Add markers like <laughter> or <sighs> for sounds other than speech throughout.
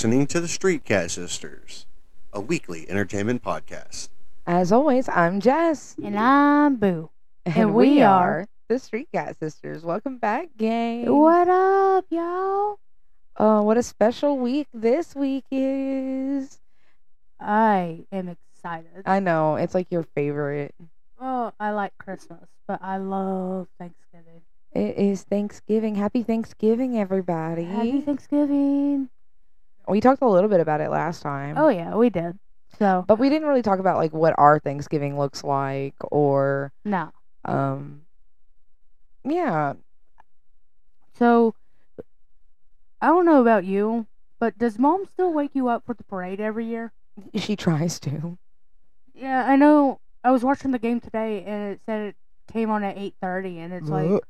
listening to the Street Cat Sisters, a weekly entertainment podcast. As always, I'm Jess. And I'm Boo. And, And we, we are are- the Street Cat Sisters. Welcome back, gang. What up, y'all? Uh, what a special week this week is. I am excited. I know, it's like your favorite. oh, I like Christmas, but I love Thanksgiving. It is Thanksgiving. Happy Thanksgiving, everybody. Happy Thanksgiving. We talked a little bit about it last time. Oh, yeah, we did. So, But we didn't really talk about like what our Thanksgiving looks like or no. um yeah. So, I don't know about you, but does mom still wake you up for the parade every year? <laughs> She tries to. Yeah, I know. I was watching the game today, and it said it came on at 8.30, and it's like...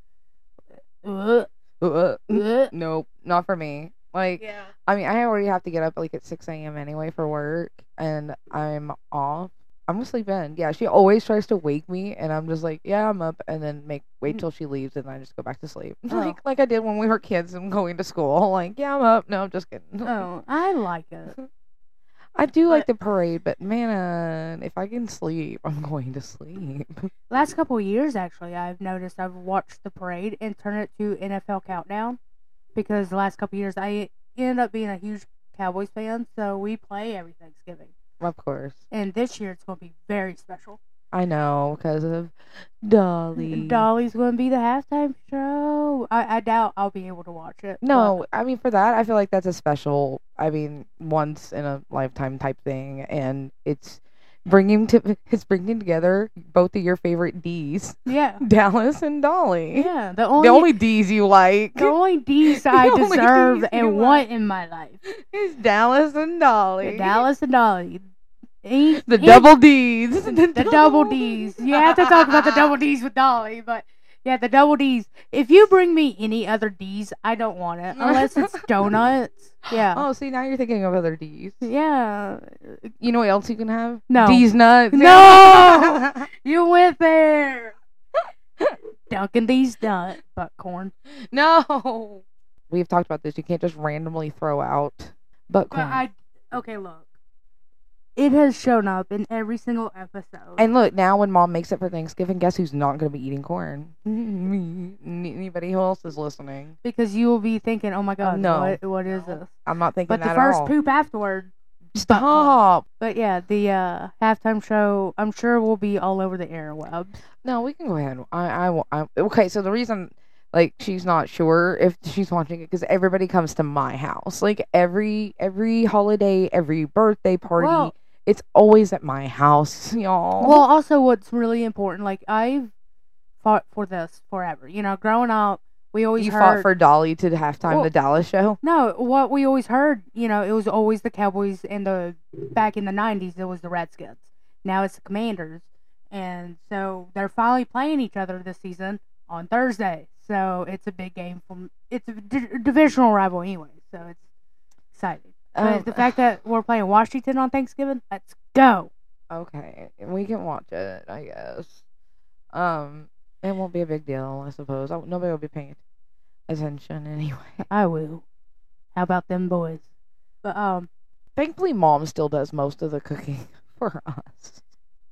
Uh, Uh, uh. nope, not for me. Like Yeah. I mean, I already have to get up like at 6 a.m. anyway for work, and I'm off. I'm gonna sleep in. Yeah, she always tries to wake me, and I'm just like, yeah, I'm up, and then make wait mm. till she leaves, and I just go back to sleep, <laughs> Oh. like like I did when we were kids and going to school. <laughs> Like, yeah, I'm up. No, I'm just kidding. <laughs> Oh, I like it. I do like the parade, but man, if I can sleep, I'm going to sleep. Last couple of years, actually, I've noticed I've watched the parade and turned it to NFL Countdown because the last couple of years I ended up being a huge Cowboys fan, so we play every Thanksgiving. of course, And this year it's going to be very special. I know because of Dolly. Dolly's going to be the halftime show. I, I doubt I'll be able to watch it. No, I mean for that, I feel like that's a special. I mean, once in a lifetime type thing, and it's bringing to <laughs> it's bringing together both of your favorite D's, yeah, <laughs> Dallas and Dolly. yeah. The only The only D's you like the only <laughs> D's The I only deserve Ds and want in my life. is Dallas and Dolly. Dallas and Dolly. Ain't- the ain't- double D's. the double D's. You have to talk about the double D's with Dolly, but yeah, the double D's. If you bring me any other D's, I don't want it unless it's <laughs> donuts. Yeah. Oh, see now you're thinking of other D's. Yeah. You know what else you can have? No. D's nuts. No! <laughs> You went there. Dunkin' D's nut butt corn. no. We've talked about this. You can't just randomly throw out butt But corn. I okay, look. It has shown up in every single episode. And look, now when mom makes it for Thanksgiving, guess who's not going to be eating corn? Me. <laughs> Anybody who else is listening? because you will be thinking, "Oh my god, no. what what is this?" I'm not thinking But the that first all. poop afterward Stop. But yeah, the uh, halftime show, I'm sure will be all over the airwebs. No, we can go ahead. I, I, I, okay. So the reason, like, she's not sure if she's watching it because everybody comes to my house. Like every every holiday, every birthday party, Well- it's always at my house, <laughs> y'all. Well, also, what's really important, like I've fought for this forever. You know, growing up, we always you heard. fought for Dolly to halftime Well- the Dallas show. no, what we always heard, you know, it was always the Cowboys in the back in the '90s. It was the Redskins. Now it's the Commanders, and so they're finally playing each other this season on Thursday. So it's a big game from. It's a divisional rival anyway, so it's exciting. Um, the fact that we're playing Washington on Thanksgiving, let's go. Okay, we can watch it, I guess. Um, it won't be a big deal, I suppose. I, nobody will be paying attention anyway. <laughs> I will. How about them boys? But um, Thankfully, mom still does most of the cooking <laughs> for us.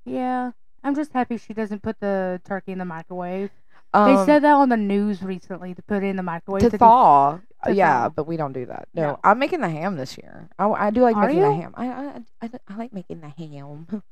yeah, I'm just happy she doesn't put the turkey in the microwave. Um, they said that on the news recently to put it in the microwave to be- thaw. to yeah, thaw. but we don't do that. No, No. I'm making the ham this year. I, I do like Are making the ham. I, I I I like making the ham. <laughs>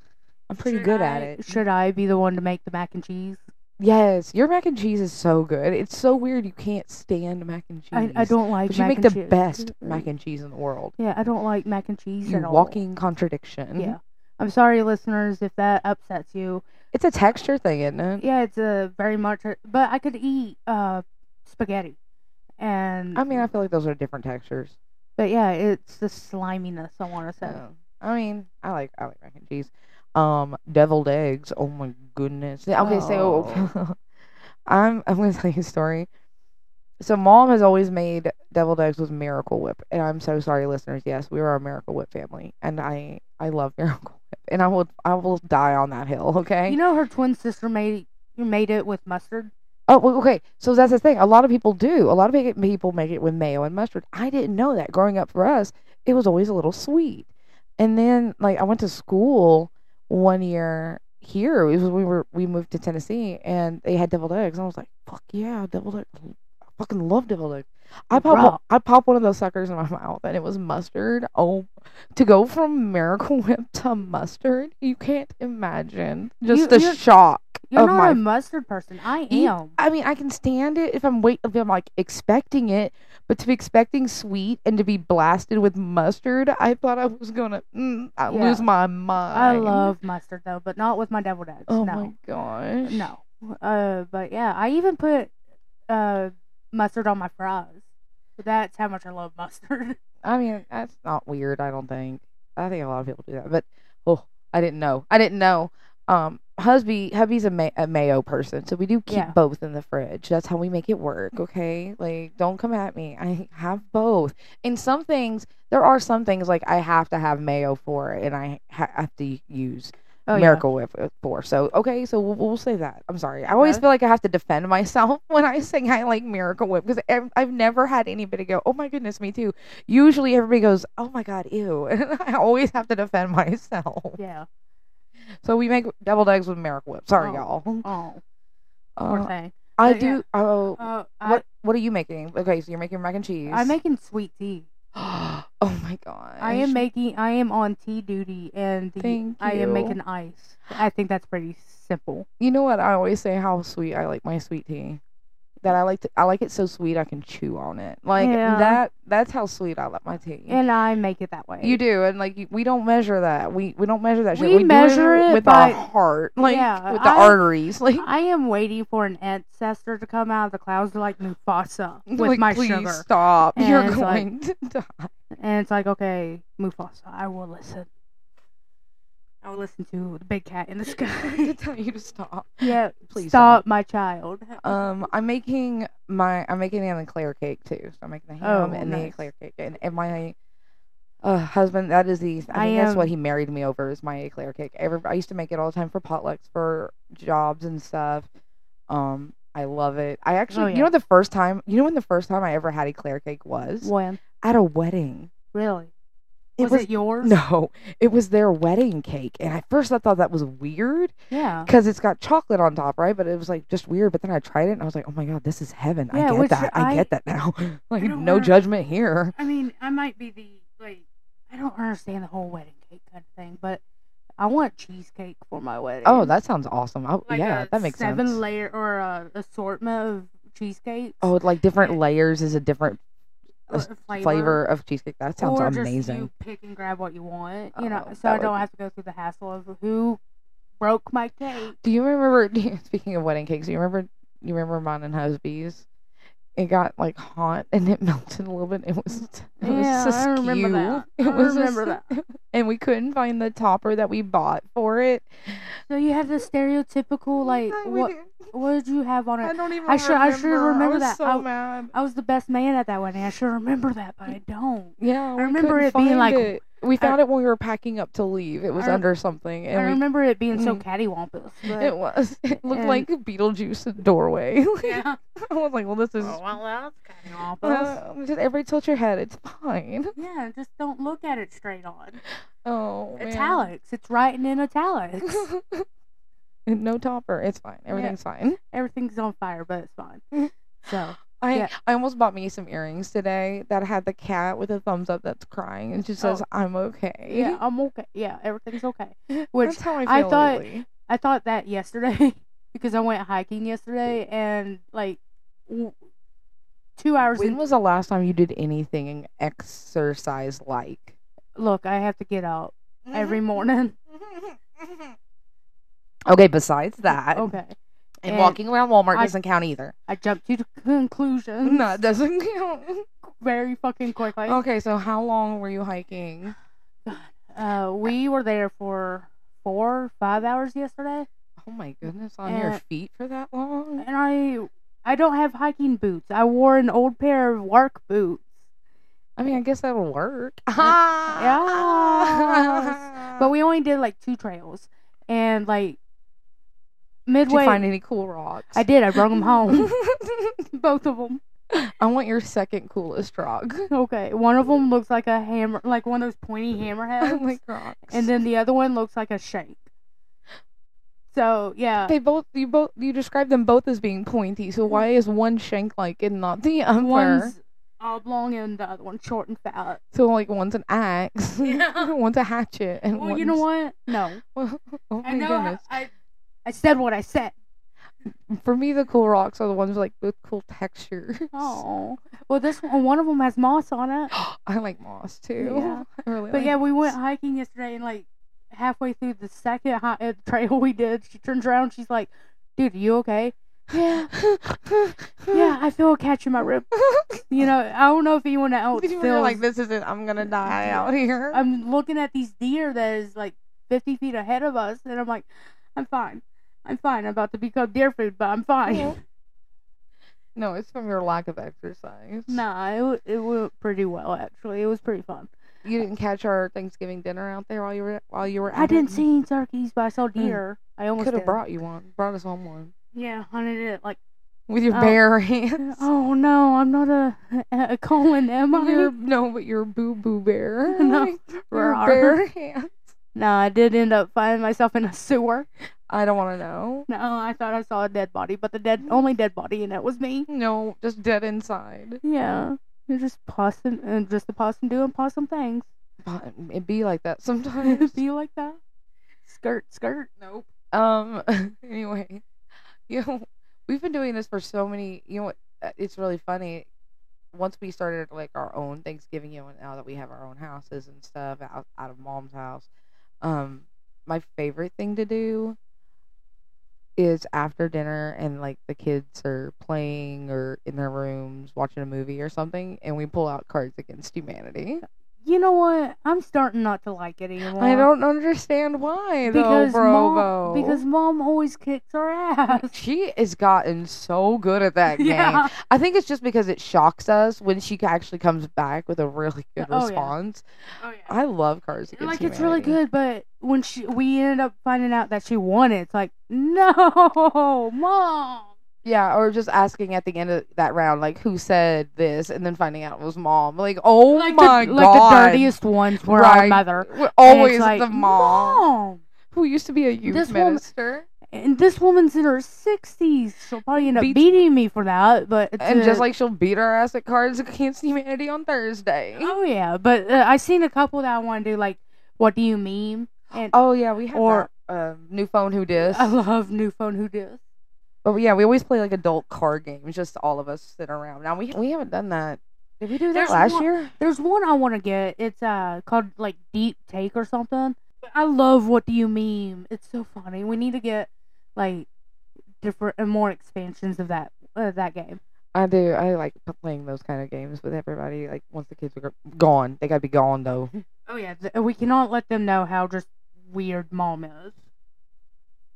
I'm pretty Should good at it. Should I be the one to make the mac and cheese? Yes, your mac and cheese is so good. It's so weird you can't stand mac and cheese. I, I don't like. But you make the cheese. best mac and cheese in the world. Yeah, I don't like mac and cheese You at all. walking contradiction. Yeah, I'm sorry, listeners, if that upsets you. It's a texture thing, isn't it? Yeah, it's a very much. But I could eat uh spaghetti, and I mean, I feel like those are different textures. but yeah, it's the sliminess. I want to say. So, I mean, I like I like mac and cheese. Um, deviled eggs. Oh my goodness. Okay, so <laughs> I'm I'm gonna tell you a story. So mom has always made deviled eggs with Miracle Whip, and I'm so sorry, listeners. Yes, we are a Miracle Whip family, and I I love <laughs> Miracle and I will I will die on that hill. <laughs> Okay. You know, her twin sister made you made it with mustard. Oh, well, okay. So that's the thing. A lot of people do. A lot of people make it with mayo and mustard. I didn't know that. Growing up for us, it was always a little sweet. And then like I went to school one year here. It was we were we moved to Tennessee and they had deviled eggs. And I was like, fuck yeah, deviled eggs. Fucking love eggs. I pop Raw. I popped one of those suckers in my <laughs> mouth and it was mustard. Oh, to go from Miracle Whip <laughs> to mustard, you can't imagine just You- the shock You're not my a mustard person. I you- am. I mean, I can stand it if I'm wait if I'm like expecting it, but to be expecting sweet and to be blasted with mustard, I thought I was gonna mm, I Yeah. lose my mind. I love mustard though, but not with my deviled eggs. Oh no. my gosh. No. Uh, but yeah, I even put uh mustard on my fries. That's how much I love mustard. <laughs> I mean, that's not weird. I don't think. I think a lot of people do that, but oh, I didn't know. I didn't know. Um, husby, hubby's a, ma- a mayo person, so we do keep Yeah. both in the fridge. That's how we make it work. Okay, like don't come at me. I have both. In some things, there are some things like I have to have mayo for, it, and I ha- have to use Oh Miracle Whip for. So okay, so we'll, we'll say that. I'm sorry. I always Okay. feel like I have to defend myself <laughs> when I say I like Miracle Whip because I've, I've never had anybody go, "Oh my goodness, me too." Usually everybody goes, "Oh my god, ew," <laughs> and I always have to defend myself. Yeah. So we make deviled eggs with Miracle Whip. Sorry, Oh. y'all. Oh, <laughs> poor Uh, thing. I but do. yeah. Oh, Uh, I, what what are you making? Okay, so you're making mac and cheese. I'm making sweet tea. <gasps> oh my god. I am making. I am on tea duty, and the, I am making ice. I think that's pretty simple. You know what? I always say how sweet I like my sweet tea. That I like to, I like it so sweet I can chew on it. Like Yeah. that. That's how sweet I like my tea. And I make it that way. you do, and like we don't measure that. We we don't measure that shit. We do measure it with by- our heart, like Yeah, with the I- arteries. Like, I am waiting for an ancestor to come out of the clouds to like Mufasa <laughs> with like, my please sugar. stop. And You're it's like- going to die. And it's like, okay, Mufasa, I will listen. I will listen to the big cat in the <laughs> sky. to sky. tell you to stop. <laughs> yeah, <laughs> Please stop, my child. Um, I'm making my I'm making an eclair cake too. So I'm making the Oh, ham and the nice. eclair cake, and, and my uh, husband that is the I think I that's what he married me over is my eclair cake. Every I used to make it all the time for potlucks for jobs and stuff. Um, I love it. I actually, Oh, you know, the first time, you know, when the first time I ever had eclair cake was When? at a wedding. Really? It Was, was it yours? <laughs> no, it was their wedding cake, and at first I thought that was weird Yeah. because it's got chocolate on top, right? But it was like just weird. But then I tried it, and I was like, oh my god, this is heaven. Yeah, I get that. I, I- get that now. <laughs> like no wanna- judgment here. I mean, I might be the like, I don't understand the whole wedding cake kind of thing, but I want cheesecake for my wedding. Oh, that sounds awesome. I, like yeah, that makes seven sense. layer or a assortment of cheesecake. oh, like different Yeah. layers is a different uh, s- flavor. of cheesecake. That sounds or amazing. Just you pick and grab what you want, you know, Oh, so I don't have to go through the hassle of who broke my cake. Do you remember? <laughs> Speaking of wedding cakes, do you remember? You remember mine and husby's? It got like hot and it <laughs> melted a little bit. It was it Yeah, was I remember that. It I was remember that. <laughs> And we couldn't find the topper that we bought for it. So you have the stereotypical <laughs> like I- what? didn't- What did you have on it? I don't even. I should- I should remember was that. So I- mad. I was the best man at that wedding. I should remember that, but I don't. Yeah, we remember it being like- it. We found it when we were packing up to leave. It was I- under something, and I we remember it being so Mm. cattywampus. It was. <laughs> It looked And- like Beetlejuice doorway. <laughs> yeah. <laughs> I was like, well, this is. Oh, well, that's cattywampus. Uh, just everybody tilt your head. It's fine. yeah, just don't look at it straight on. Oh, man. Italics. It's writing in italics. No topper. It's fine. Everything's fine. Everything's on fire, but it's fine. So I Yeah. I almost bought me some earrings today that had the cat with a thumbs up that's crying and she says, Oh. "I'm okay." yeah, I'm okay. Yeah, everything's okay. <laughs> Which that's how I feel I thought- lately. I thought that yesterday <laughs> because I went hiking yesterday and like w- two hours. When in, was the last time you did anything exercise like? look, I have to get out every Mm-hmm. morning. <laughs> Okay, besides that, Okay, and, and walking around Walmart I- doesn't count either. I jumped to the conclusion No, it doesn't <laughs> count. very fucking quickly. Okay, so how long were you hiking? Uh, we were there for four, five hours yesterday, Oh my goodness, on your Uh, feet for that long? and I I don't have hiking boots. I wore an old pair of work boots. I mean, I guess that'll work. <laughs> yeah. <laughs> But we only did like two trails, and like Did you find any cool rocks? I did. I brought them home, <laughs> both of them. I want your second coolest rock. <laughs> Okay, one of them looks like a hammer, like one of those pointy <laughs> hammerheads, like rocks. and then the other one looks like a shank. So yeah, they both you both you describe them both as being pointy. So why mm-hmm. is one shank like and not the other? one's oblong and the other one's short and fat. So like one's an axe, Yeah. one's a hatchet, and Well, you know what? No, oh I my know. goodness! I, I I said what I said. For me, the cool rocks are the ones with like with cool texture. Oh, well, this one, one of them has moss on it. <gasps> I like moss too. Yeah. <laughs> I really But like yeah, we went hiking yesterday, and like halfway through the second hi- uh, <laughs> trail we did, she turns around, she's like, "Dude, are you okay?" Yeah, <laughs> yeah, I feel a catch in my rib. You know, I don't know if anyone else feels like, this isn't. I'm gonna die out here. I'm looking at these deer that is like 50 feet ahead of us, and I'm like, I'm fine. I'm fine. I'm about to become deer food, but I'm fine. <laughs> no, it's from your lack of exercise. nah, it, w- it went pretty well, actually. It was pretty fun. You didn't catch our Thanksgiving dinner out there while you were while you were. I didn't see any turkeys, but I saw hmm. deer. I almost Could have brought you one. Brought us home one Yeah, hunted it like, with your Oh. bare <laughs> hands. <laughs> oh no, I'm not a, a Colin, am I? You're, no, but you're boo boo bear. No. Your bare hands. No, I did end up finding myself in a sewer. I don't want to know. No, I thought I saw a dead body, but the dead only dead body in it was me. No, just dead inside. Yeah, you're just possum and just a possum doing possum things. But it be like that <laughs> sometimes. Be like that. Skirt, skirt. Nope. Um. <laughs> Anyway, you know, we've been doing this for so many. You know what? uh, It's really funny. Once we started like our own Thanksgiving, you know, now that we have our own houses and stuff out out of mom's house, um, my favorite thing to do is after dinner and like the kids are playing or in their rooms watching a movie or something, and we pull out Cards Against Humanity. You know what? I'm starting not to like it anymore. I don't understand why though, because Brovo. mom because mom always kicks our ass. she has gotten so good at that <laughs> game. yeah. I think it's just because it shocks us when she actually comes back with a really oh, good Oh, yeah. response. Oh yeah. I love Against like it's really good, but when she we ended up finding out that she won it, it's like <laughs> no, mom. Yeah, or just asking at the end of that round, like, who said this, and then finding out it was mom. Like, oh like my the, god. like the dirtiest ones were our mother. We're Always like, the mom, Mom. who used to be a youth This woman- minister. And this woman's in her sixties. She'll probably end up Beats- beating me for that. But And just like she'll beat our ass at Cards Against Humanity on Thursday. oh yeah, but uh, I seen a couple that I want to do like, what do you mean? And Oh yeah, we have Or- that, um, new phone who dis. I love new phone who dis. But yeah, we always play like adult card games, just all of us sit around. Now we we haven't done that. Did we do that There's last one- year? There's one I want to get. It's uh called like Deep Take or something. I love what do you meme? It's so funny. We need to get like different and more expansions of that uh, that game. I do. I like playing those kind of games with everybody. Like once the kids are gone, they gotta be gone though. <laughs> Oh yeah, th- we cannot let them know how just weird mom is.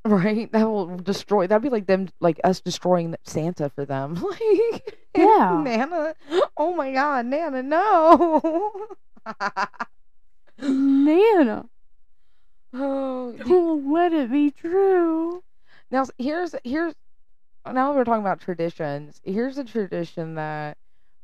Right? That will destroy. That'd be like them, like us destroying Santa for them. <laughs> Like, Yeah. Nana. Oh my God, Nana, no. Nana, oh, don't <laughs> let it be true. Now here's here's now we're talking about traditions. Here's a tradition that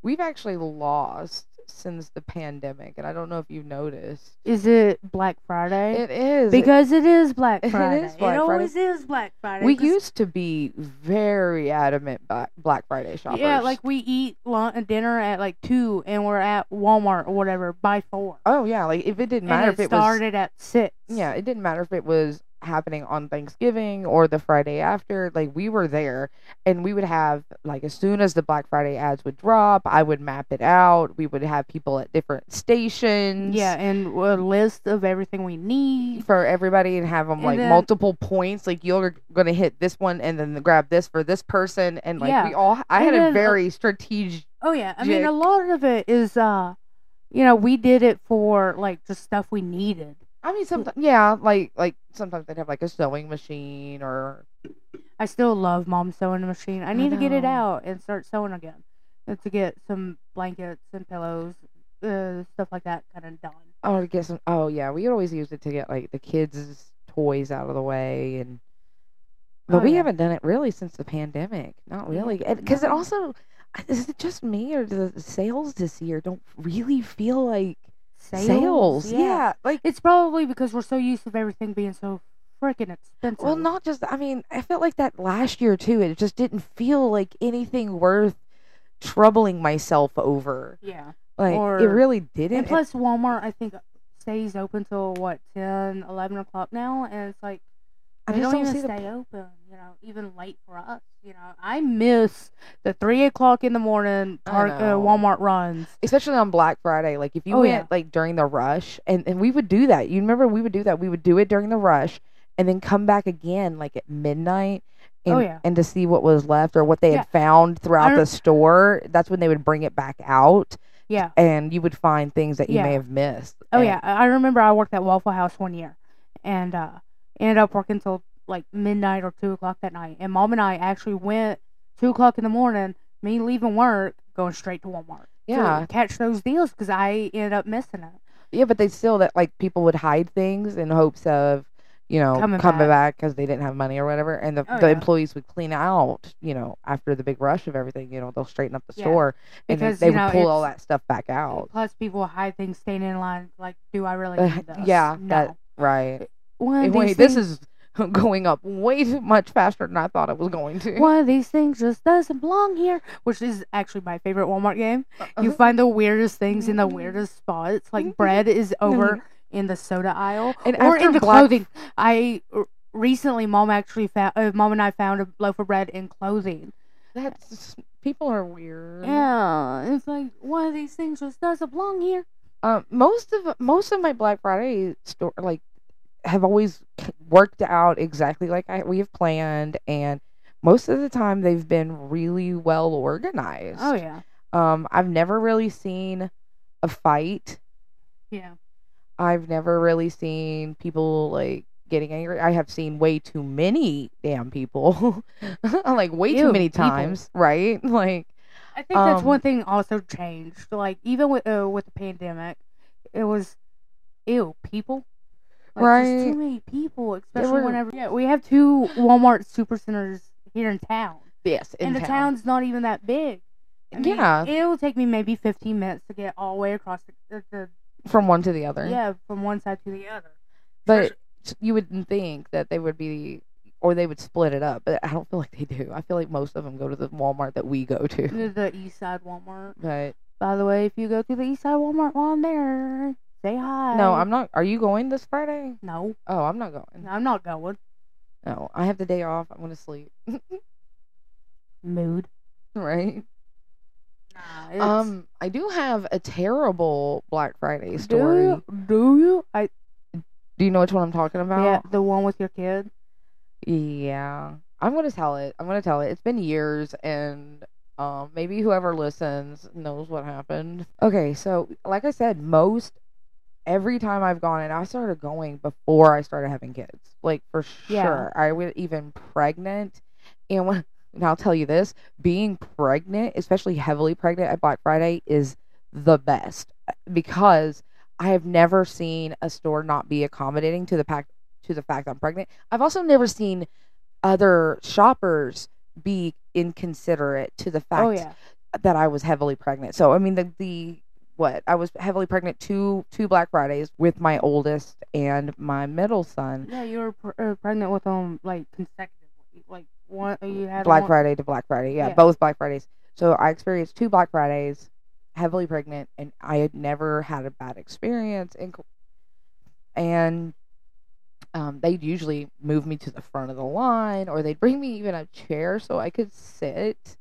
we've actually lost since the pandemic, and I don't know if you've noticed. Is it Black Friday? It is because it is Black <laughs> Friday. It is. Black it Friday. always is Black Friday. We used to be very adamant Black Black Friday shoppers. Yeah, like we eat lunch, dinner at like two, and we're at Walmart or whatever by four. oh yeah, like if it didn't matter it if it was started at six. yeah, it didn't matter if it was happening on Thanksgiving or the Friday after. Like we were there, and we would have like as soon as the Black Friday ads would drop, I would map it out. We would have people at different stations. Yeah, and a list of everything we need. For everybody and have them And like then- multiple points. Like you're gonna hit this one and then grab this for this person, and like Yeah. we all. I And had then, a uh, very strategic. Oh yeah, I mean a lot of it is, uh, you know, we did it for like just stuff we needed. I mean, sometimes yeah, like like sometimes they'd have like a sewing machine or I still love mom's sewing machine. I need to get it know. out and start sewing again, and to get some blankets and pillows, uh, stuff like that, kind of done. Oh, to get some. Oh, yeah. We always use it to get like the kids' toys out of the way, and but Oh, we yeah. haven't done it really since the pandemic. Not really, because it also. is it just me or the sales this year don't really feel like Sales, sales? Yeah. like It's probably because we're so used to everything being so freaking expensive. well, not just. I mean, I felt like that last year too. It just didn't feel like anything worth troubling myself over. Yeah. Like it really didn't. And plus, Walmart, I think, stays open till what 10, 11 o'clock now, and it's like I they don't don't even see the stay open. You know, even late for us. You know, I miss the three o'clock in the morning tar- uh. Walmart runs. especially on Black Friday. Like if you Oh, went yeah. like during the rush, and and we would do that. You remember we would do that. We would do it during the rush, and then come back again like at midnight. And, Oh, yeah. and to see what was left or what they Yeah. had found throughout the store. That's when they would bring it back out, Yeah. and you would find things that you may have missed. Oh And- yeah, I I remember I worked at Waffle House one year, and uh, ended up working till like midnight or two o'clock that night. And mom and I actually went two o'clock in the morning. Me leaving work, going straight to Walmart. to Yeah. catch those deals because I ended up missing it. Yeah, but they still that like people would hide things in hopes of, you know, Coming coming, back. because they didn't have money or whatever, and the Oh, the yeah. employees would clean out, you know, after the big rush of everything. You know, they'll straighten up the Yeah, store, and because, they you would know, pull all that stuff back out. Plus, people hide things, staying in line. Like, do I really need this? yeah, no. that right. one wait, these this is <laughs> going up way too much faster than I thought it was going to. one of these things just doesn't belong here. Which is actually my favorite Walmart game. You Uh-huh. find the weirdest things in the weirdest spots. Like bread is over in the soda aisle And or in the Black- clothing. I recently, mom actually found. Uh, mom and I found a loaf of bread in clothing. That's people are weird. Yeah, it's like one of these things just doesn't belong here. Um, most of most of my Black Friday store like have always worked out exactly like I we have planned, and most of the time they've been really well organized. Oh yeah, Um, I've never really seen a fight. yeah. I've never really seen people like getting angry. I have seen way too many damn people, <laughs> like way too Ew, many people. times, right? <laughs> Like, I think that's Um, one thing also changed. Like even with uh, with the pandemic, it was ew people. Like, Right. too many people, especially were- whenever. Yeah, we have two Walmart supercenters here in town, yes, in and the town. town's not even that big. I mean, Yeah. it will take me maybe fifteen minutes to get all the way across the, the, from one to the the other. yeah from one side to the other. But you wouldn't think that they would be, or they would split it up. But I don't feel like they do. I feel like most of them go to the Walmart that we go to. the, the East Side Walmart. But By the way, if you go to the East Side Walmart while I'm there, say hi. no, I'm not. Are you going this Friday? No, Oh, I'm not going. I'm not going. No, I have the day off. I'm gonna sleep. <laughs> Mood. right. Nah, it's, Um, I do have a terrible Black Friday do story. you? Do you? I Do you know which one I'm talking about? yeah, the one with your kid. Yeah. I'm gonna tell it. I'm gonna tell it. It's been years and um maybe whoever listens knows what happened. Okay, so like I said, most every time I've gone and I started going before I started having kids. Like for Yeah. sure. I was even pregnant and when and I'll tell you this, being pregnant, especially heavily pregnant at Black Friday is the best uh, because I have never seen a store not be accommodating to the fact to the fact I'm pregnant. I've also never seen other shoppers be inconsiderate to the oh, fact Oh yeah. that I was heavily pregnant. So I mean the the what I was heavily pregnant two two Black Fridays with my oldest and my middle son. Yeah, you were pr- uh, pregnant with them like consecutively. Like one, you had Black one- Friday to Black Friday. Yeah, Yeah. both Black Fridays. So I experienced two Black Fridays, heavily pregnant, and I had never had a bad experience. And and um, they'd usually move me to the front of the line, or they'd bring me even a chair so I could sit.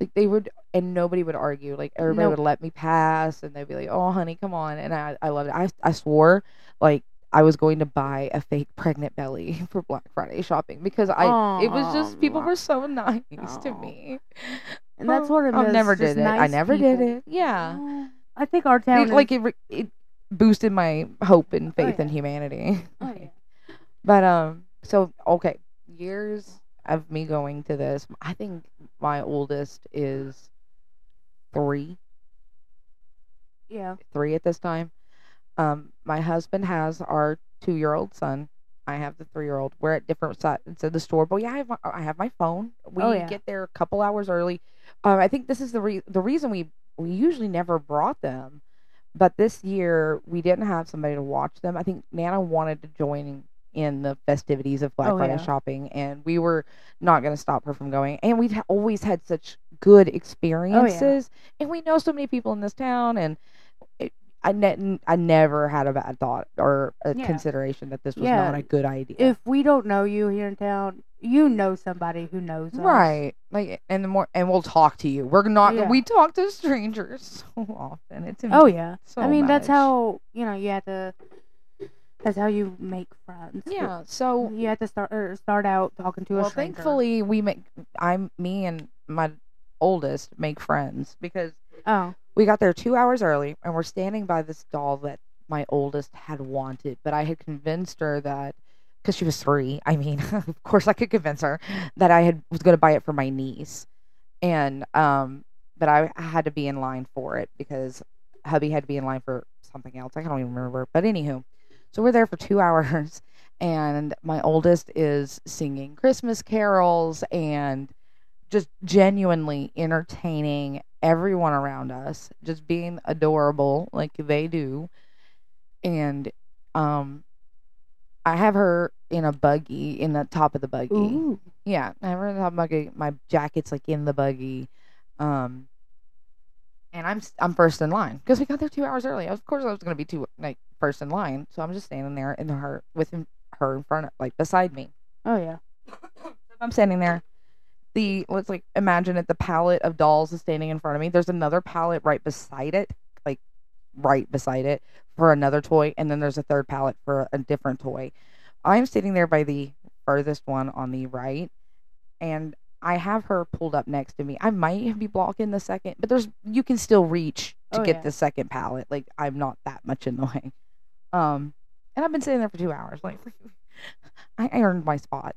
Like they would, and nobody would argue. Like everybody Nope. would let me pass, and they'd be like, "Oh, honey, come on!" And I, I loved it. I, I swore, like I was going to buy a fake pregnant belly <laughs> for Black Friday shopping because I, it was just people were so nice to me. and that's what it I never did it. I nice never did it. Yeah. Oh, I think our town It, is, like it, it boosted my hope and Oh, faith in humanity. Oh, <laughs> yeah. But um, so okay, years of me going to this. I think my oldest is three, yeah. three at this time. Um, my husband has our two-year-old son. I have the three-year-old. We're at different sides of the store, but yeah, I have my, I have my phone. We Oh, yeah. get there a couple hours early. Um, I think this is the re- the reason we we usually never brought them, but this year we didn't have somebody to watch them. I think Nana wanted to join in the festivities of Black Oh, Friday yeah. shopping, and we were not going to stop her from going. And we'd ha- always had such good oh, experiences, and we know so many people in this town, and it, I ne- I never had a bad thought or a Yeah. consideration that this was Yeah. not a good idea. If we don't know you here in town, you know somebody who knows us. Right. Like and the more and we'll talk to you. We're not Yeah. we talk to strangers <laughs> so often. It's Oh yeah. so I mean, that's how you know you have to. That's how you make friends. Yeah. So You have to start or start out talking to a well stranger. thankfully we make I'm me and my oldest make friends because Oh. we got there two hours early and we're standing by this doll that my oldest had wanted, but I had convinced her that because she was three, I mean, <laughs> of course I could convince her that I had was going to buy it for my niece, and um, that I had to be in line for it because hubby had to be in line for something else. I don't even remember, but anywho, so we're there for two <laughs> hours, and my oldest is singing Christmas carols and just genuinely entertaining everyone around us, just being adorable like they do. And um I have her in a buggy in the top of the buggy. Ooh. Yeah, I have her in the top of the buggy. My jacket's like in the buggy. Um and I'm I'm first in line because we got there two hours early. Of course, I was gonna be two like first in line, so I'm just standing there in her with him, her in front of like beside me. Oh yeah. I'm standing there. The let's like imagine it. The pallet of dolls is standing in front of me. There's another pallet right beside it, like right beside it for another toy, and then there's a third pallet for a different toy. I'm sitting there by the furthest one on the right, and I have her pulled up next to me. I might be blocking the second, but there's you can still reach to Oh, get yeah. the second pallet. Like I'm not that much in the way. Um, and I've been sitting there for two hours. Like <laughs> I earned my spot.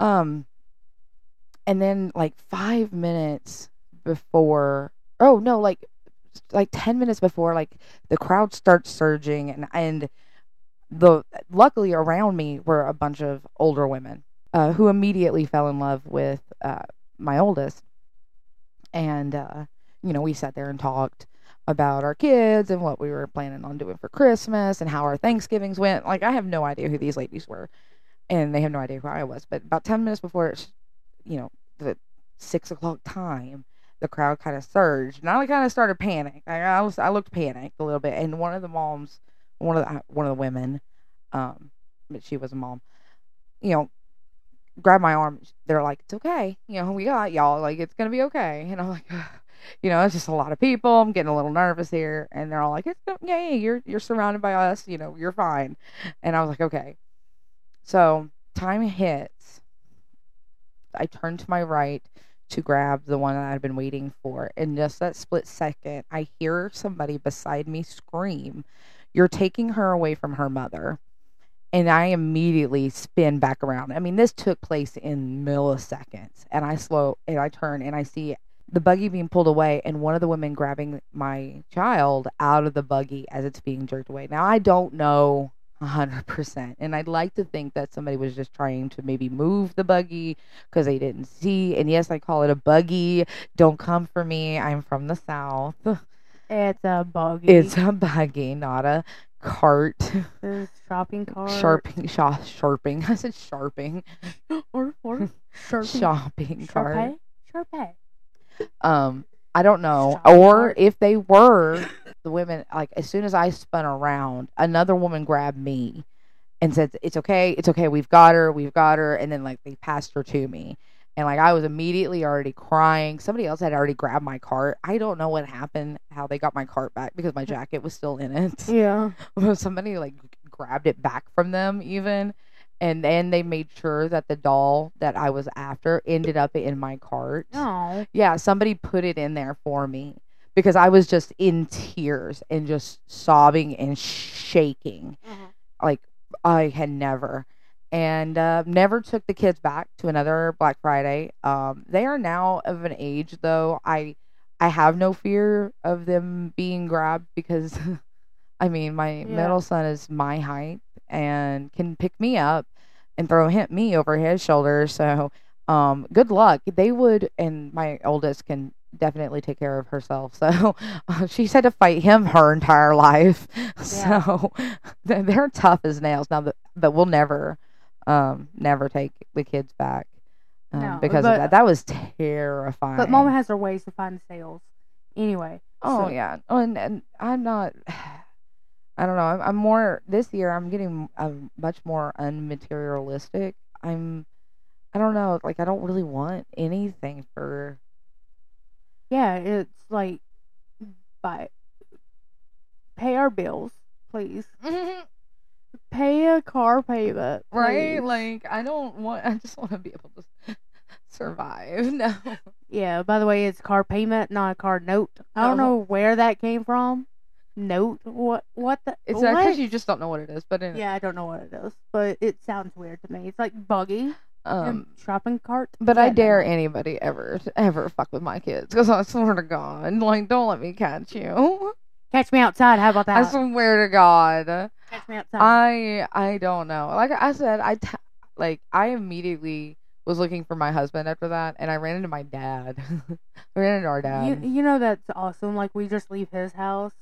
Um, and then like five minutes before, oh no, like like ten minutes before, like the crowd starts surging, and and the luckily around me were a bunch of older women uh, who immediately fell in love with uh, my oldest, and uh, you know we sat there and talked about our kids and what we were planning on doing for Christmas and how our Thanksgivings went. Like I have no idea who these ladies were, and they have no idea who I was. But about ten minutes before, you know, the six o'clock time, the crowd kind of surged, and I kind of started panic. I, I was I looked panicked a little bit, and one of the moms, one of the one of the women, um, but she was a mom, you know, grabbed my arm. They're like, "It's okay, you know, we got y'all. Like it's gonna be okay." And I'm like. You know, it's just a lot of people. I'm getting a little nervous here, and they're all like, "It's yeah, yeah, you're you're surrounded by us. You know, you're fine." And I was like, "Okay." So time hits. I turn to my right to grab the one that I'd been waiting for. And just that split second, I hear somebody beside me scream, You're taking her away from her mother. And I immediately spin back around. I mean, this took place in milliseconds. And I slow and I turn and I see the buggy being pulled away and one of the women grabbing my child out of the buggy as it's being jerked away. Now, I don't know hundred percent. And I'd like to think that somebody was just trying to maybe move the buggy because they didn't see. And yes, I call it a buggy. Don't come for me. I'm from the south. It's a buggy. It's a buggy, not a cart. <laughs> shopping cart. Sharping, sha- sharping. <laughs> I said sharping. <laughs> or or sharping. Shopping cart. Sharpay. Sharpay. Um, I don't know. Shopping Or cart. if they were the women, like as soon as I spun around, another woman grabbed me and said, "It's okay, it's okay. We've got her, we've got her." And then like they passed her to me, and like I was immediately already crying. Somebody else had already grabbed my cart. I don't know what happened, how they got my cart back because my <laughs> jacket was still in it. Yeah. <laughs> somebody like grabbed it back from them even and then they made sure that the doll that I was after ended up in my cart. Oh. Yeah, somebody put it in there for me because I was just in tears and just sobbing and shaking mm-hmm. like I had never. And uh, never took the kids back to another Black Friday. Um, they are now of an age though. I I have no fear of them being grabbed because <laughs> I mean my Yeah. middle son is my height and can pick me up and throw him, me over his shoulder. So um, good luck. They would, and my oldest can definitely take care of herself. So <laughs> uh, she's had to fight him her entire life. <laughs> So they're they're tough as nails. Now, that, but we'll never, um, never take the kids back um, No, because but- of that. That was terrifying. But Mama has her ways to find sales. Anyway. Oh so- yeah, oh, and and I'm not. <sighs> I don't know. I'm, I'm more this year. I'm getting uh, much more unmaterialistic. I'm. I don't know. Like I don't really want anything for. Yeah, it's like but pay our bills, please. <laughs> Pay a car payment. right? please. Like I don't want. I just want to be able to <laughs> survive. <laughs> No. Yeah, by the way, it's car payment, not a car note. I don't No. know where that came from. Note? What what the It's what? because you just don't know what it is. But in, Yeah, I don't know what it is, but it sounds weird to me. It's like buggy um. shopping cart. But Yeah, I dare no. anybody ever ever fuck with my kids because I swear to God, like don't let me catch you. <laughs> catch me outside. How about that? I swear to God. catch me outside. I I don't know. Like I said, I t- like I immediately was looking for my husband after that, and I ran into my dad. <laughs> I ran into our dad, you you know that's awesome. Like we just leave his house,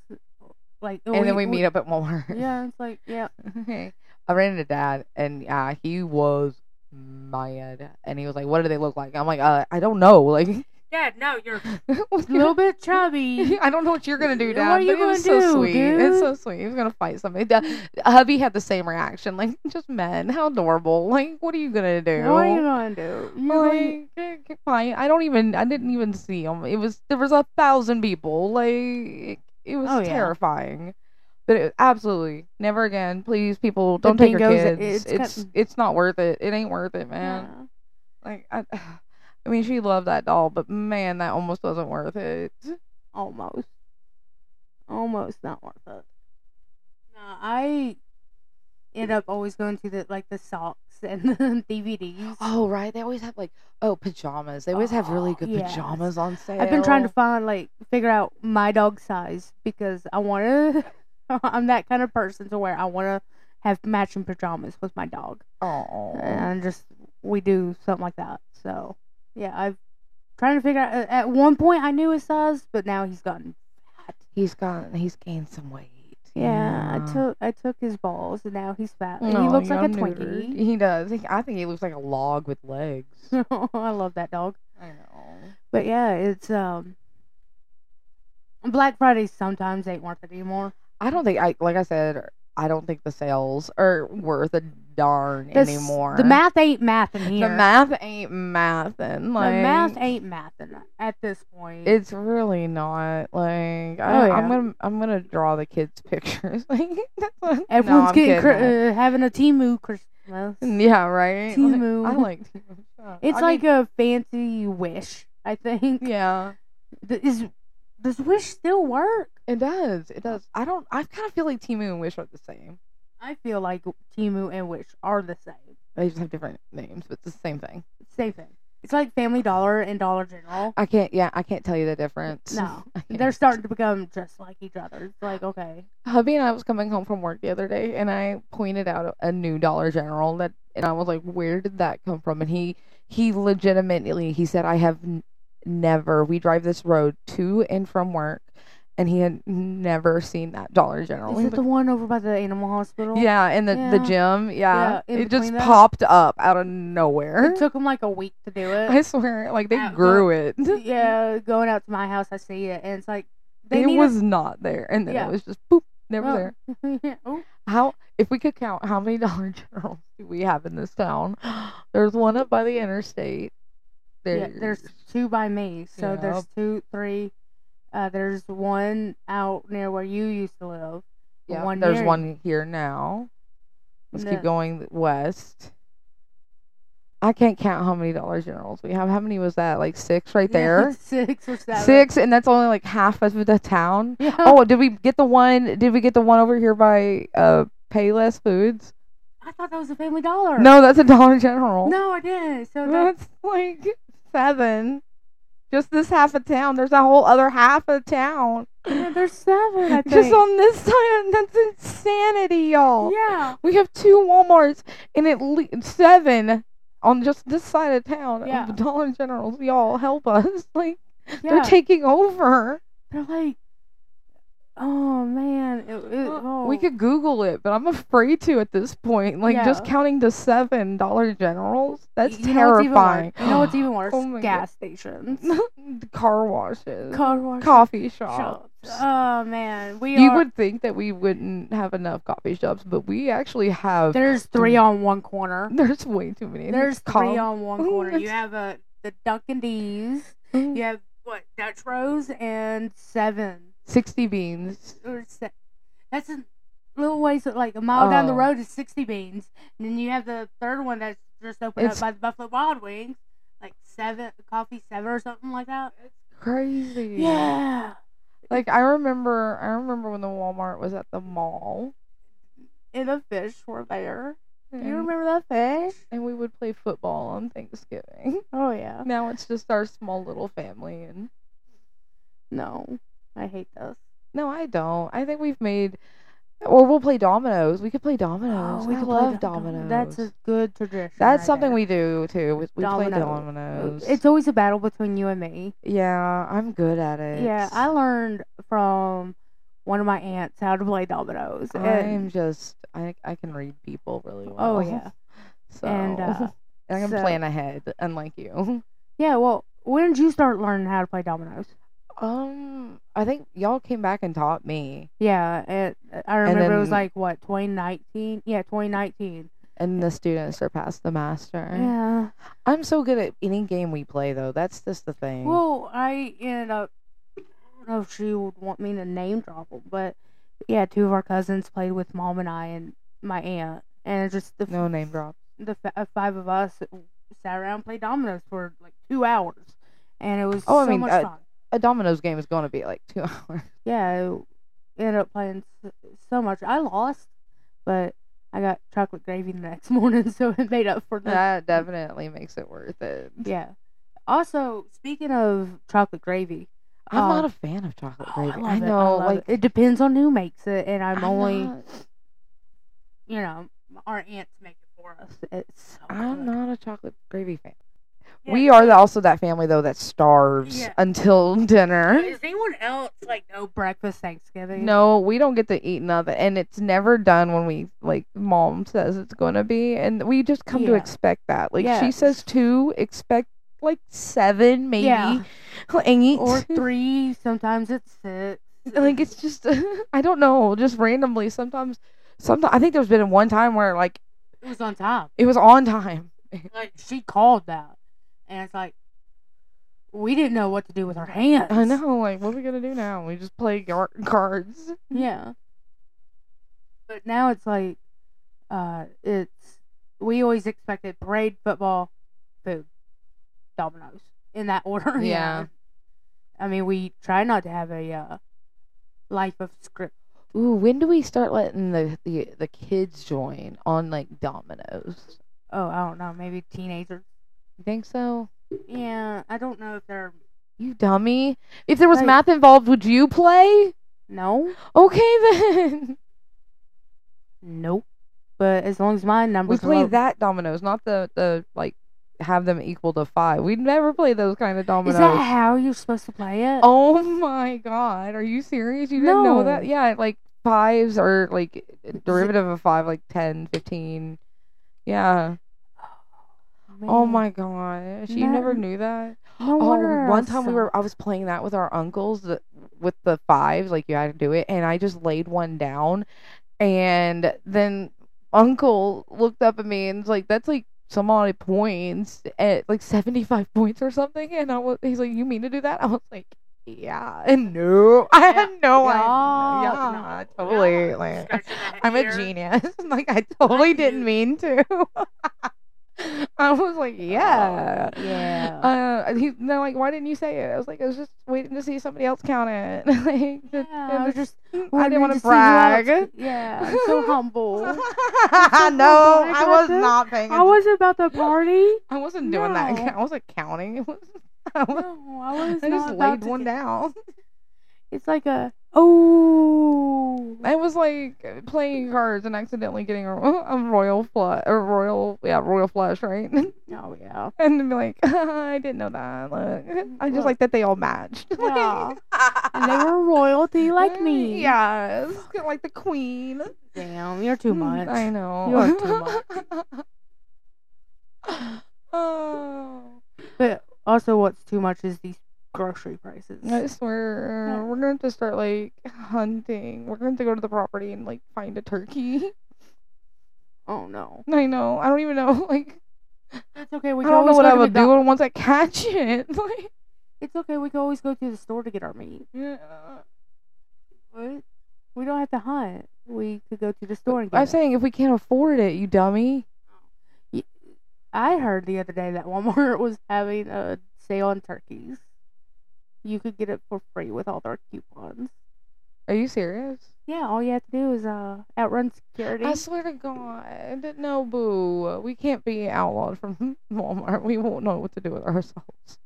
like and then we meet up at Walmart. <laughs> Yeah, it's like yeah. Okay. <laughs> I ran into dad, and yeah, he was mad, and he was like, "What do they look like?" I'm like, uh, "I don't know." Like, Dad, no, you're <laughs> a little bit chubby. <laughs> I don't know what you're gonna do, Dad. What are you but it was gonna so do, sweet. It's so sweet. He was gonna fight somebody. Da- hubby had the same reaction. Like, just men. How adorable. Like, what are you gonna do? What are you gonna do? You're going- like, eh, fine. I don't even. I didn't even see him. It was there was a thousand people. Like, it was Oh, yeah. terrifying. But it, absolutely, never again. Please, people, don't take your kids. it's It's it's, not worth it. It ain't worth it, man. Yeah, Like, I, <sighs> I mean, she loved that doll, but man, that almost wasn't worth it. almost, almost not worth it. No, I end up always going to the like the socks and <laughs> the DVDs. Oh right, they always have like oh pajamas. They always have really Oh, good yes. pajamas on sale. I've been trying to find like figure out my dog size because I want to. <laughs> I'm that kind of person to where I want to have matching pajamas with my dog, Oh, and just we do something like that. So yeah, I've trying to figure out. uh, At one point, I knew his size, but now he's gotten fat. he's got he's gained some weight. Yeah, I took I took his balls, and now he's fat. and he looks like a. Twinkie. He does. He- I think he looks like a log with legs. <laughs> I love that dog. I know. But yeah, it's um. Black Friday sometimes ain't worth it anymore. I don't think I like I said. I don't think the sales are worth a darn The anymore. The math ain't math in here. the math ain't mathin'. Like the math ain't mathin' at this point. It's really not like I, Oh, I'm yeah. gonna I'm gonna draw the kids <laughs> pictures. Like <laughs> Everyone's no, getting cri- uh, having a Temu Christmas. yeah, right. Like, I like. It's I like mean, a fancy Wish. I think. yeah, Is does Wish still work? it does. It does. I don't. I kind of feel like Temu and Wish are the same. I feel like Temu and Wish are the same. They just have different names, but it's the same thing. Same thing. It's like Family Dollar and Dollar General. I can't. Yeah, I can't tell you the difference. No, <laughs> they're starting to become just like each other. It's like okay, hubby and I was coming home from work the other day, and I pointed out a new Dollar General that, and I was like, "Where did that come from?" And he he legitimately he said, "I have n- never. We drive this road to and from work, and he had never seen that Dollar General." is it the one over by the animal hospital? yeah, and the the gym, yeah, Yeah, it just that. popped up out of nowhere. It took them like a week to do it. I swear, like they grew it. <laughs> yeah, going out to my house, I see it, and it's like they it was not there, and then Yeah. it was just boop, never Oh. there. <laughs> oh, How if we could count how many <laughs> Dollar Generals do we have in this town? <gasps> There's one up by the interstate. yeah, there's two by me, so there's two, three. Uh, there's one out near where you used to live. yeah, one there's near- one here now. Let's No. keep going west. I can't count how many Dollar Generals we have. How many was that? Like six right <laughs> there. <laughs> six or seven. Six, and that's only like half of the town. <laughs> Yeah. Oh, did we get the one? Did we get the one over here by uh Payless Foods? I thought that was a Family Dollar. No, that's a Dollar General. no, I didn't. So that's That's like seven. Just this half of town. There's a whole other half of town. yeah, there's seven. I <laughs> think. Just on this side. That's insanity, y'all. yeah. We have two Walmarts and at least seven on just this side of town Yeah. of <laughs> Dollar Generals. Y'all help us. <laughs> Like Yeah. they're taking over. They're like, oh man. We could Google it, but I'm afraid to at this point. Like just counting to seven Dollar Generals. That's You know terrifying. worse? You know what's even <gasps> worse? Oh Gas stations, <laughs> Car washes, car wash, coffee shops. shops. Oh man, we You are. would think that we wouldn't have enough coffee shops, but we actually have. There's three on one corner. <laughs> There's way too many. There's three on one <laughs> corner. You have a the Dunkin' D's. You have what Dutch Bros and seven Sixty beans. or se- that's a little ways like a mile down the Oh. road is sixty beans, and then you have the third one that's just opened It's- up by the Buffalo Wild Wings, like seven coffee seven or something like that. It's crazy. Yeah, Like I remember, I remember when the Walmart was at the mall. and the fish were there. Do you remember that fish? and we would play football on Thanksgiving. Oh yeah. <laughs> Now it's just our small little family and No, I hate this. no, I don't. I think we've made or we'll play dominoes. We could play dominoes. Oh, we I could love dom- dominoes. That's a good tradition. That's something we do too. We, we play Dominoes. dominoes. It's always a battle between you and me. yeah, I'm good at it. Yeah, I learned from one of my aunts how to play dominoes. I'm And, just I I can read people really well. oh yeah, <laughs> So and, uh, <laughs> I can so- plan ahead, unlike you. <laughs> yeah. Well, when did you start learning how to play dominoes? Um, I think y'all came back and taught me, Yeah, it, I remember it was like what 2019. Yeah, 2019. and the students surpassed the master. Yeah. I'm so good at any game we play, though. That's just the thing. Well, I ended up. I don't know if she would want me to name drop them, but yeah, two of our cousins played with mom and I and my aunt, and it's just the f- no name drop. the f- uh, five of us sat around and played dominoes for like two hours, and it was Oh, I so mean, much uh, fun. A Domino's game is going to be like two <laughs> hours. Yeah, it ended up playing so much. I lost, but I got chocolate gravy the next <laughs> morning, so it made up for the That definitely makes it worth it. yeah. Also, speaking of chocolate gravy, I'm um, not a fan of chocolate oh, gravy. I, love I it, know, love like it. it depends on who makes it, and I'm, I'm only not- you know our aunts make it for us. It's so I'm good. not a chocolate gravy fan. Yeah. We are the, also that family though that starves Yeah. until <laughs> dinner. Does anyone else like no breakfast Thanksgiving? No, we don't get to eat nothing, and it's never done when we like mom says it's gonna be, and we just come to expect that. Like Yeah. she says two, expect like seven, maybe Yeah. <laughs> eight or <laughs> three. Sometimes it's six. like it's just I don't know, just randomly. Sometimes, sometimes I think there's been one time where like it was on time. it was on time. Like she called that, and it's like we didn't know what to do with our hands. I know, like what are we gonna do now? We just play gar- cards. Yeah. But now it's like, uh, it's we always expected parade, football, food, dominoes in that <laughs> order. Yeah. I mean, we try not to have a uh, life of script. Ooh, when do we start letting the the, the kids join on like dominoes? Oh, I don't know. Maybe teenagers. You think so? Yeah, I don't know if they're You dummy. If there was Like- math involved, would you play? no, Okay <laughs> then. nope. But as long as my numbers, We play low- that dominoes, not the the like have them equal to five. We'd never play those kind of dominoes. Is that how you're supposed to play it? oh my god, are you serious? You didn't know that? Yeah, like fives are like derivative of five, like 10, 15. Yeah. Oh my gosh, you never knew that. No Oh, wonder I one time we were I was playing that with our uncles the, with the fives, like you had to do it, and I just laid one down, and then uncle looked up at me and was like, "That's like some odd points at like seventy five points or something," and I was he's like, "You mean to do that?" <laughs> I was like. Yeah, and no, <laughs> I had no idea. Yeah, Yeah, no, totally. yeah. Like, <laughs> I'm a genius. like, I totally knew- didn't mean to. <laughs> I was like, yeah. yeah. Uh, he, they're like, why didn't you say it? I was like, I was just waiting to see somebody else count it. <laughs> like, Yeah, it I was was- just. I didn't want to see who else- brag. Yeah, I'm so <laughs> humble. no, I was not paying. I wasn't about the party. I wasn't doing that. I wasn't counting. It was. I, was, No, I was I just laid one get- down. It's like a oh. I was like playing cards and accidentally getting a, <laughs> a royal flush, a royal, yeah, royal flush, right? <laughs> Oh yeah. and be like, <laughs> I didn't know that. Look, I just like that they all matched. Yeah. And they were royalty like me. Yes, like the queen. Damn, you're too much. I know. You are too much. oh. But also, what's too much is these grocery prices. I swear, uh, Yeah. we're gonna have to start like hunting. We're gonna have to go to the property and like find a turkey. <laughs> Oh no. I know. I don't even know. <laughs> Like, that's okay. We I don't know what I would do once I catch it. <laughs> like, It's okay. We can always go to the store to get our meat. yeah. What? We don't have to hunt. We could go to the store and get I'm it. saying if we can't afford it, you dummy. I heard the other day that Walmart was having a sale on turkeys. You could get it for free with all their coupons. Are you serious? Yeah, all you have to do is uh outrun security. I swear to God, no, boo. We can't be outlawed from <laughs> Walmart. We won't know what to do with ourselves.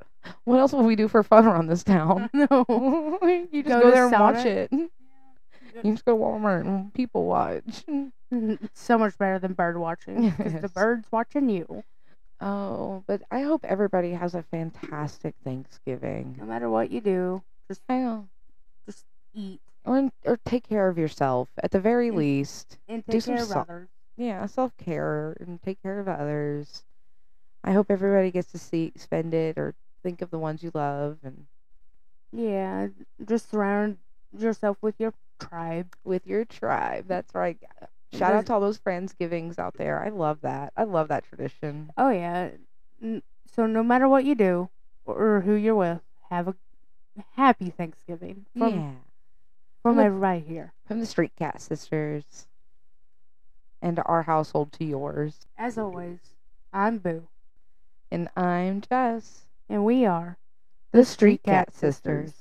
What else will we do for fun around this town? <laughs> no. <laughs> you just Go go, there and watch it. You just go to Walmart and people watch. It's so much better than bird watching because the bird's watching you. Oh, but I hope everybody has a fantastic Thanksgiving. No matter what you do, just I know. just eat Or, or take care of yourself at the very Mm. least. and Do take some care of sol- others. Yeah, self care and take care of others. I hope everybody gets to see spend it or think of the ones you love and Yeah, just surround yourself with your tribe. with your tribe. That's right. Shout out to all those friendsgivings out there. I love that. I love that tradition. Oh yeah. N- So no matter what you do or who you're with, have a happy Thanksgiving from yeah. from everybody here. From the Street Cat Sisters and our household to yours. As always, I'm Boo, And I'm Jess, and we are the Street Cat Sisters.